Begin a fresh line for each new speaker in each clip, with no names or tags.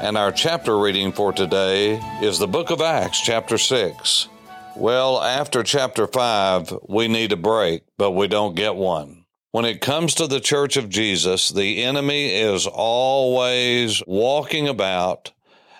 and our chapter reading for today is the book of Acts, chapter 6. Well, after chapter 5, we need a break, but we don't get one. When it comes to the church of Jesus, the enemy is always walking about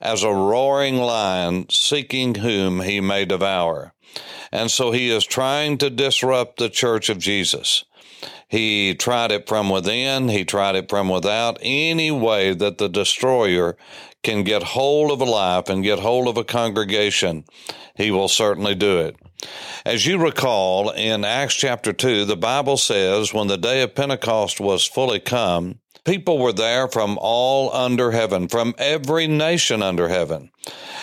as a roaring lion seeking whom he may devour. And so he is trying to disrupt the church of Jesus. He tried it from within, he tried it from without, any way that the destroyer can get hold of a life and get hold of a congregation, he will certainly do it. As you recall, in Acts chapter 2, the Bible says, when the day of Pentecost was fully come, people were there from all under heaven, from every nation under heaven.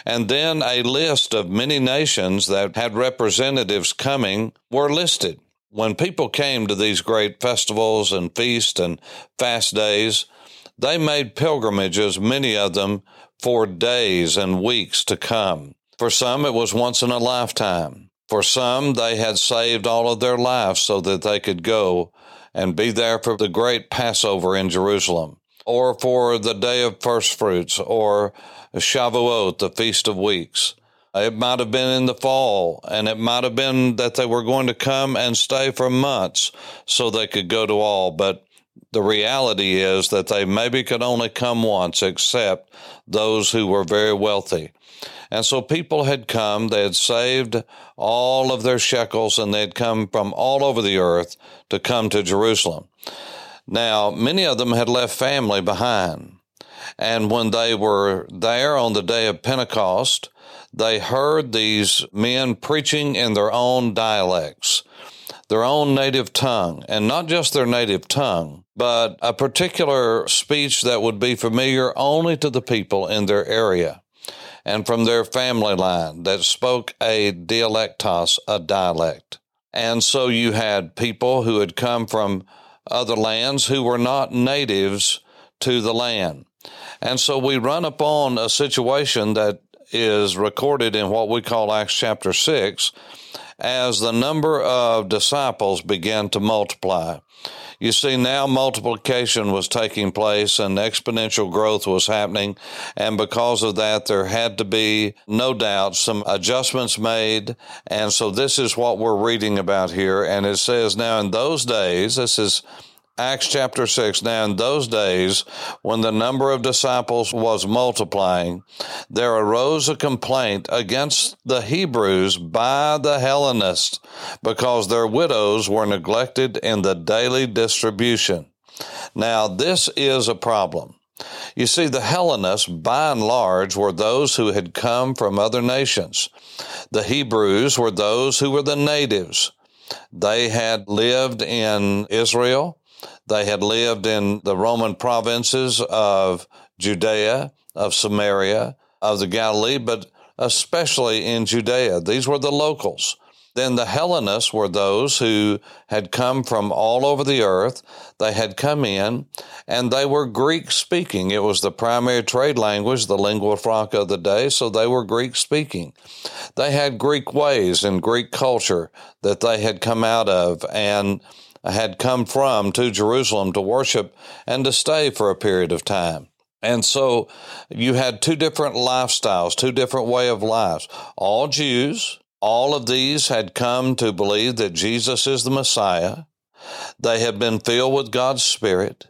And then a list of many nations that had representatives coming were listed. When people came to these great festivals and feasts and fast days, they made pilgrimages, many of them, for days and weeks to come. For some, it was once in a lifetime. For some, they had saved all of their lives so that they could go and be there for the great Passover in Jerusalem, or for the day of first fruits, or Shavuot, the Feast of Weeks. It might have been in the fall, and it might have been that they were going to come and stay for months so they could go to all. But the reality is that they maybe could only come once, except those who were very wealthy. And so people had come, they had saved all of their shekels, and they had come from all over the earth to come to Jerusalem. Now, many of them had left family behind. And when they were there on the day of Pentecost, they heard these men preaching in their own dialects, their own native tongue, and not just their native tongue, but a particular speech that would be familiar only to the people in their area and from their family line that spoke a dialectos, a dialect. And so you had people who had come from other lands who were not natives to the land. And so we run upon a situation that is recorded in what we call Acts chapter 6 as the number of disciples began to multiply. You see, now multiplication was taking place and exponential growth was happening. And because of that, there had to be, no doubt, some adjustments made. And so this is what we're reading about here. And it says, now in those days, this is Acts chapter 6. Now, in those days, when the number of disciples was multiplying, there arose a complaint against the Hebrews by the Hellenists because their widows were neglected in the daily distribution. Now, this is a problem. You see, the Hellenists, by and large, were those who had come from other nations. The Hebrews were those who were the natives. They had lived in Israel. They had lived in the Roman provinces of Judea, of Samaria, of the Galilee, but especially in Judea. These were the locals. Then the Hellenists were those who had come from all over the earth. They had come in and they were Greek speaking. It was the primary trade language, the lingua franca of the day, so they were Greek speaking. They had Greek ways and Greek culture that they had come out of and had come from to Jerusalem to worship and to stay for a period of time. And so you had two different lifestyles, two different way of lives. All Jews, all of these had come to believe that Jesus is the Messiah. They had been filled with God's Spirit.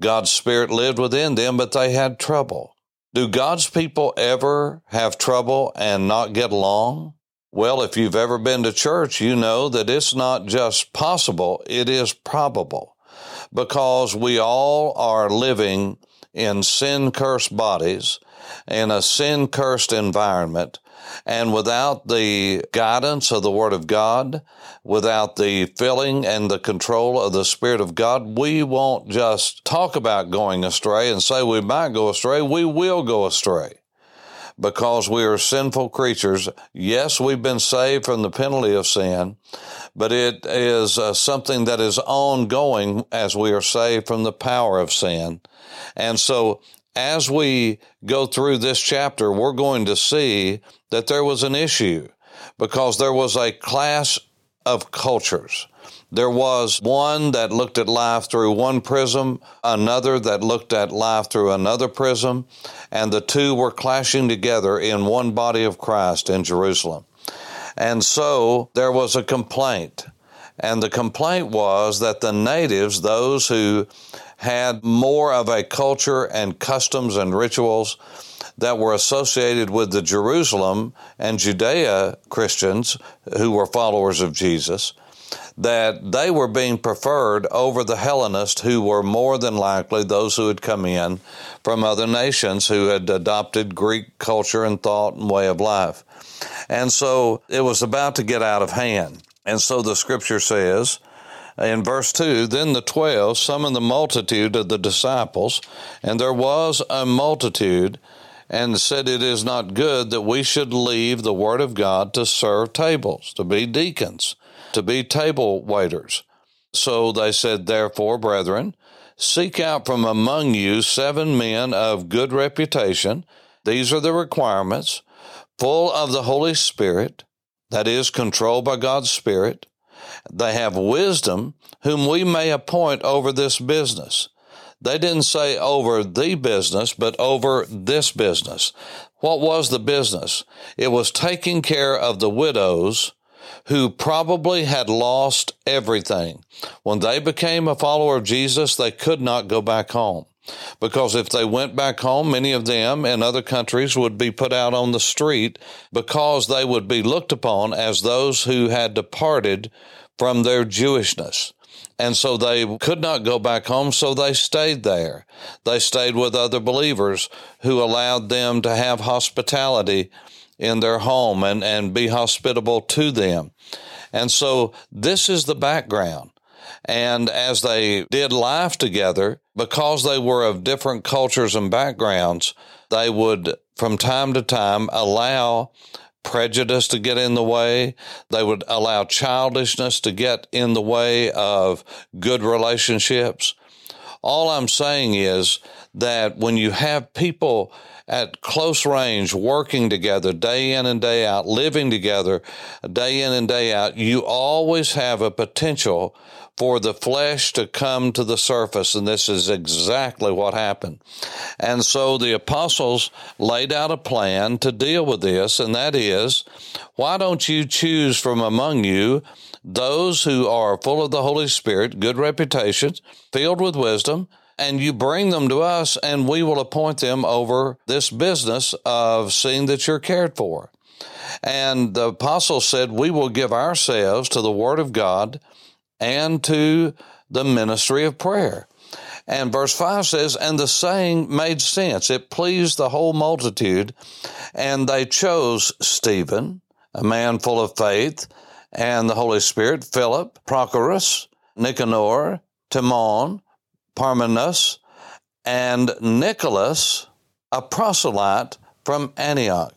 God's Spirit lived within them, but they had trouble. Do God's people ever have trouble and not get along? Well, if you've ever been to church, you know that it's not just possible, it is probable because we all are living in sin cursed bodies in a sin cursed environment. And without the guidance of the Word of God, without the filling and the control of the Spirit of God, we won't just talk about going astray and say we might go astray. We will go astray because we are sinful creatures. Yes, we've been saved from the penalty of sin, but it is uh, something that is ongoing as we are saved from the power of sin. And so as we go through this chapter, we're going to see that there was an issue because there was a class of cultures. There was one that looked at life through one prism, another that looked at life through another prism, and the two were clashing together in one body of Christ in Jerusalem. And so there was a complaint. And the complaint was that the natives, those who had more of a culture and customs and rituals that were associated with the Jerusalem and Judea Christians who were followers of Jesus, that they were being preferred over the Hellenists who were more than likely those who had come in from other nations who had adopted Greek culture and thought and way of life. And so it was about to get out of hand. And so the scripture says, in verse 2 Then the twelve summoned the multitude of the disciples, and there was a multitude, and said, It is not good that we should leave the word of God to serve tables, to be deacons, to be table waiters. So they said, Therefore, brethren, seek out from among you seven men of good reputation. These are the requirements, full of the Holy Spirit, that is, controlled by God's Spirit they have wisdom, whom we may appoint over this business. They didn't say over the business, but over this business. What was the business? It was taking care of the widows who probably had lost everything. When they became a follower of Jesus, they could not go back home. Because if they went back home, many of them in other countries would be put out on the street because they would be looked upon as those who had departed from their Jewishness. And so they could not go back home, so they stayed there. They stayed with other believers who allowed them to have hospitality in their home and, and be hospitable to them. And so this is the background. And as they did life together, because they were of different cultures and backgrounds, they would from time to time allow prejudice to get in the way. They would allow childishness to get in the way of good relationships. All I'm saying is that when you have people at close range working together day in and day out, living together day in and day out, you always have a potential for the flesh to come to the surface. And this is exactly what happened. And so the apostles laid out a plan to deal with this, and that is why don't you choose from among you those who are full of the Holy Spirit, good reputations, filled with wisdom, and you bring them to us, and we will appoint them over this business of seeing that you're cared for. And the apostle said, We will give ourselves to the Word of God and to the ministry of prayer. And verse 5 says, And the saying made sense. It pleased the whole multitude, and they chose Stephen, a man full of faith, and the Holy Spirit, Philip, Prochorus, Nicanor, Timon, Parmenas, and Nicholas, a proselyte from Antioch,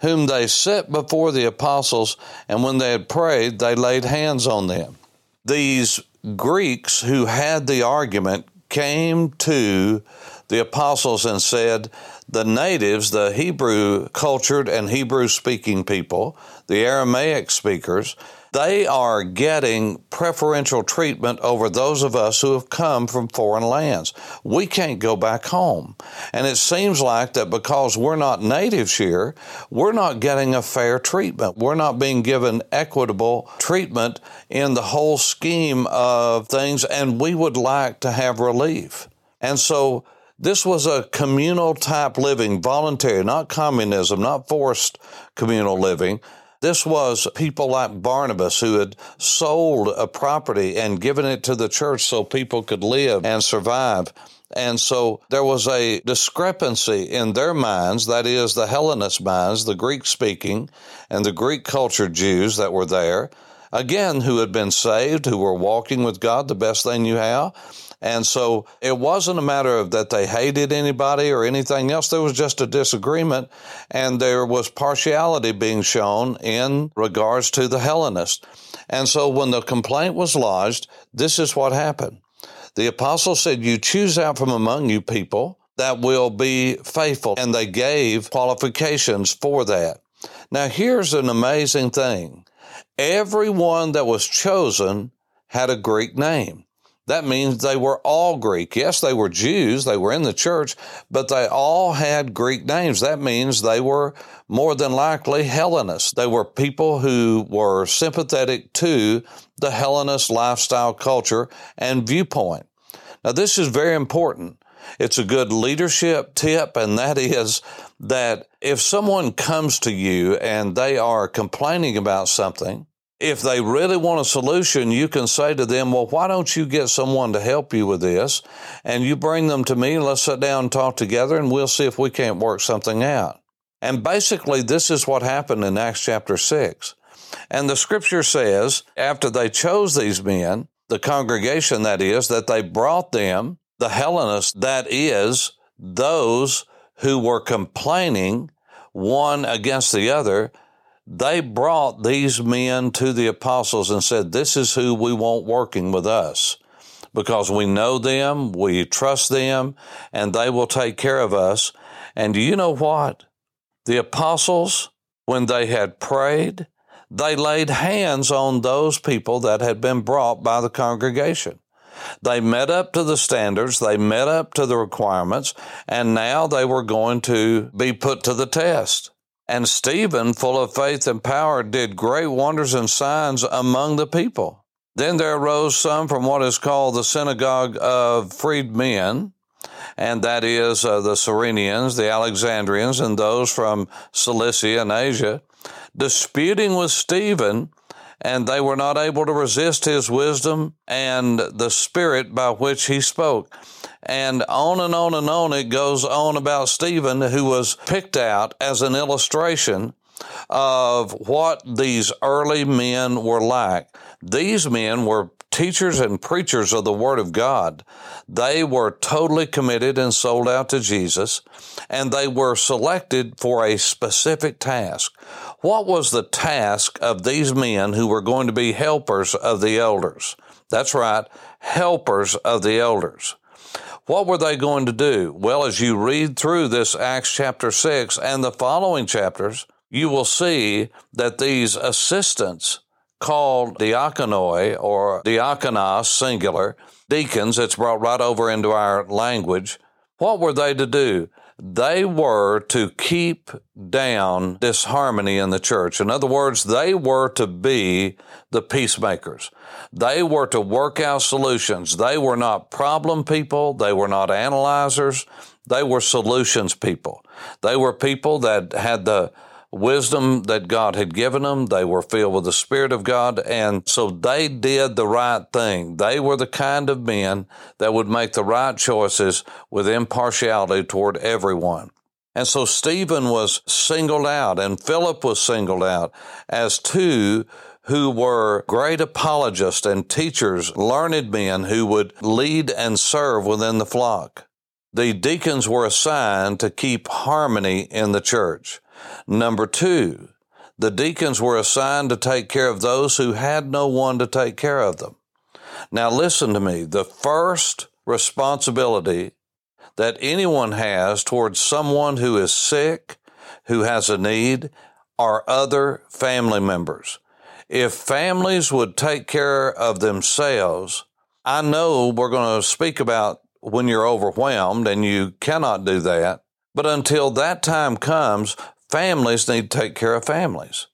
whom they set before the apostles, and when they had prayed, they laid hands on them. These Greeks who had the argument came to the apostles and said, the natives, the Hebrew cultured and Hebrew speaking people, the Aramaic speakers, they are getting preferential treatment over those of us who have come from foreign lands. We can't go back home. And it seems like that because we're not natives here, we're not getting a fair treatment. We're not being given equitable treatment in the whole scheme of things, and we would like to have relief. And so this was a communal type living, voluntary, not communism, not forced communal living. This was people like Barnabas who had sold a property and given it to the church so people could live and survive. And so there was a discrepancy in their minds, that is, the Hellenist minds, the Greek speaking and the Greek cultured Jews that were there, again, who had been saved, who were walking with God the best they knew how, And so it wasn't a matter of that they hated anybody or anything else. There was just a disagreement and there was partiality being shown in regards to the Hellenists. And so when the complaint was lodged, this is what happened. The apostle said, You choose out from among you people that will be faithful. And they gave qualifications for that. Now, here's an amazing thing everyone that was chosen had a Greek name. That means they were all Greek. Yes, they were Jews, they were in the church, but they all had Greek names. That means they were more than likely Hellenists. They were people who were sympathetic to the Hellenist lifestyle culture and viewpoint. Now, this is very important. It's a good leadership tip, and that is that if someone comes to you and they are complaining about something, if they really want a solution, you can say to them, Well, why don't you get someone to help you with this? And you bring them to me, and let's sit down and talk together, and we'll see if we can't work something out. And basically, this is what happened in Acts chapter 6. And the scripture says, after they chose these men, the congregation that is, that they brought them, the Hellenists, that is, those who were complaining one against the other, they brought these men to the apostles and said, This is who we want working with us because we know them, we trust them, and they will take care of us. And do you know what? The apostles, when they had prayed, they laid hands on those people that had been brought by the congregation. They met up to the standards, they met up to the requirements, and now they were going to be put to the test. And Stephen, full of faith and power, did great wonders and signs among the people. Then there arose some from what is called the synagogue of freedmen, and that is uh, the Cyrenians, the Alexandrians, and those from Cilicia and Asia, disputing with Stephen and they were not able to resist his wisdom and the spirit by which he spoke. And on and on and on it goes on about Stephen, who was picked out as an illustration of what these early men were like. These men were teachers and preachers of the Word of God. They were totally committed and sold out to Jesus, and they were selected for a specific task. What was the task of these men who were going to be helpers of the elders? That's right, helpers of the elders. What were they going to do? Well, as you read through this Acts chapter 6 and the following chapters, you will see that these assistants called diakonoi or diakonos singular, deacons, it's brought right over into our language. What were they to do? They were to keep down disharmony in the church. In other words, they were to be the peacemakers. They were to work out solutions. They were not problem people. They were not analyzers. They were solutions people. They were people that had the wisdom that God had given them. They were filled with the Spirit of God. And so they did the right thing. They were the kind of men that would make the right choices with impartiality toward everyone. And so Stephen was singled out and Philip was singled out as two who were great apologists and teachers, learned men who would lead and serve within the flock. The deacons were assigned to keep harmony in the church. Number two, the deacons were assigned to take care of those who had no one to take care of them. Now, listen to me. The first responsibility that anyone has towards someone who is sick, who has a need, are other family members. If families would take care of themselves, I know we're going to speak about when you're overwhelmed and you cannot do that. But until that time comes, families need to take care of families.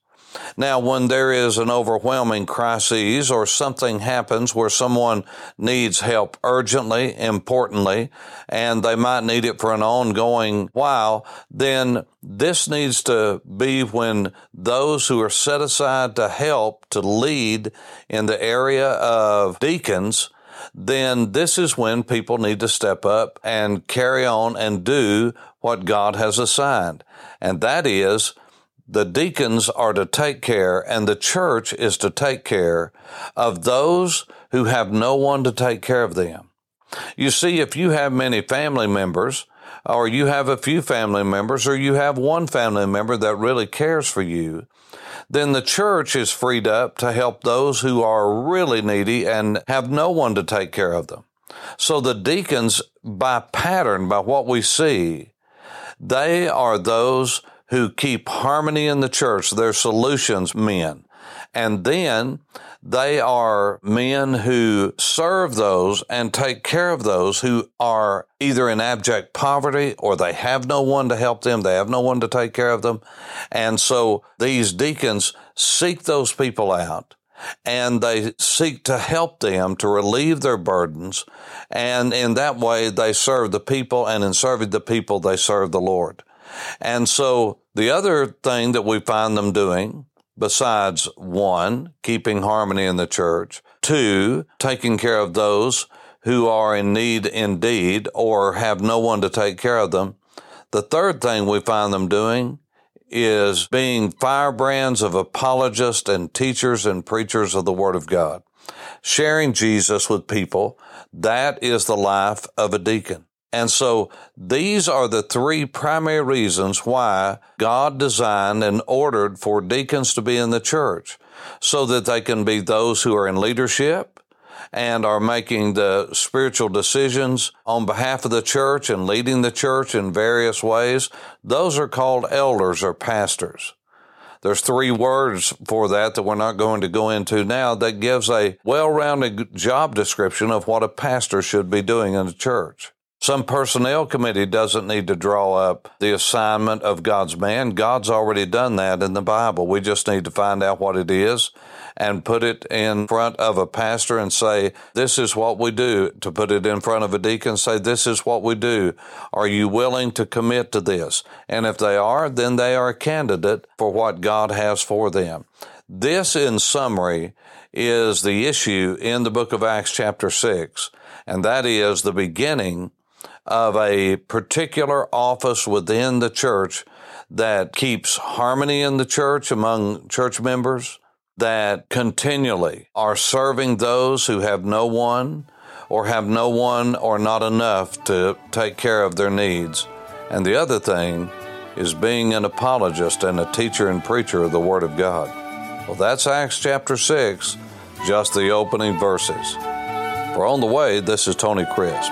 Now, when there is an overwhelming crisis or something happens where someone needs help urgently, importantly, and they might need it for an ongoing while, then this needs to be when those who are set aside to help, to lead in the area of deacons, then this is when people need to step up and carry on and do what God has assigned. And that is the deacons are to take care and the church is to take care of those who have no one to take care of them. You see, if you have many family members, or you have a few family members, or you have one family member that really cares for you, then the church is freed up to help those who are really needy and have no one to take care of them. So the deacons, by pattern, by what we see, they are those who keep harmony in the church. They're solutions men. And then they are men who serve those and take care of those who are either in abject poverty or they have no one to help them. They have no one to take care of them. And so these deacons seek those people out and they seek to help them to relieve their burdens. And in that way, they serve the people, and in serving the people, they serve the Lord. And so the other thing that we find them doing besides one, keeping harmony in the church, two, taking care of those who are in need indeed or have no one to take care of them. The third thing we find them doing is being firebrands of apologists and teachers and preachers of the Word of God. Sharing Jesus with people, that is the life of a deacon. And so these are the three primary reasons why God designed and ordered for deacons to be in the church so that they can be those who are in leadership and are making the spiritual decisions on behalf of the church and leading the church in various ways. Those are called elders or pastors. There's three words for that that we're not going to go into now that gives a well-rounded job description of what a pastor should be doing in the church. Some personnel committee doesn't need to draw up the assignment of God's man. God's already done that in the Bible. We just need to find out what it is and put it in front of a pastor and say, this is what we do. To put it in front of a deacon, say, this is what we do. Are you willing to commit to this? And if they are, then they are a candidate for what God has for them. This, in summary, is the issue in the book of Acts chapter 6, and that is the beginning of a particular office within the church that keeps harmony in the church among church members, that continually are serving those who have no one or have no one or not enough to take care of their needs. And the other thing is being an apologist and a teacher and preacher of the Word of God. Well, that's Acts chapter 6, just the opening verses. For on the way, this is Tony Crisp.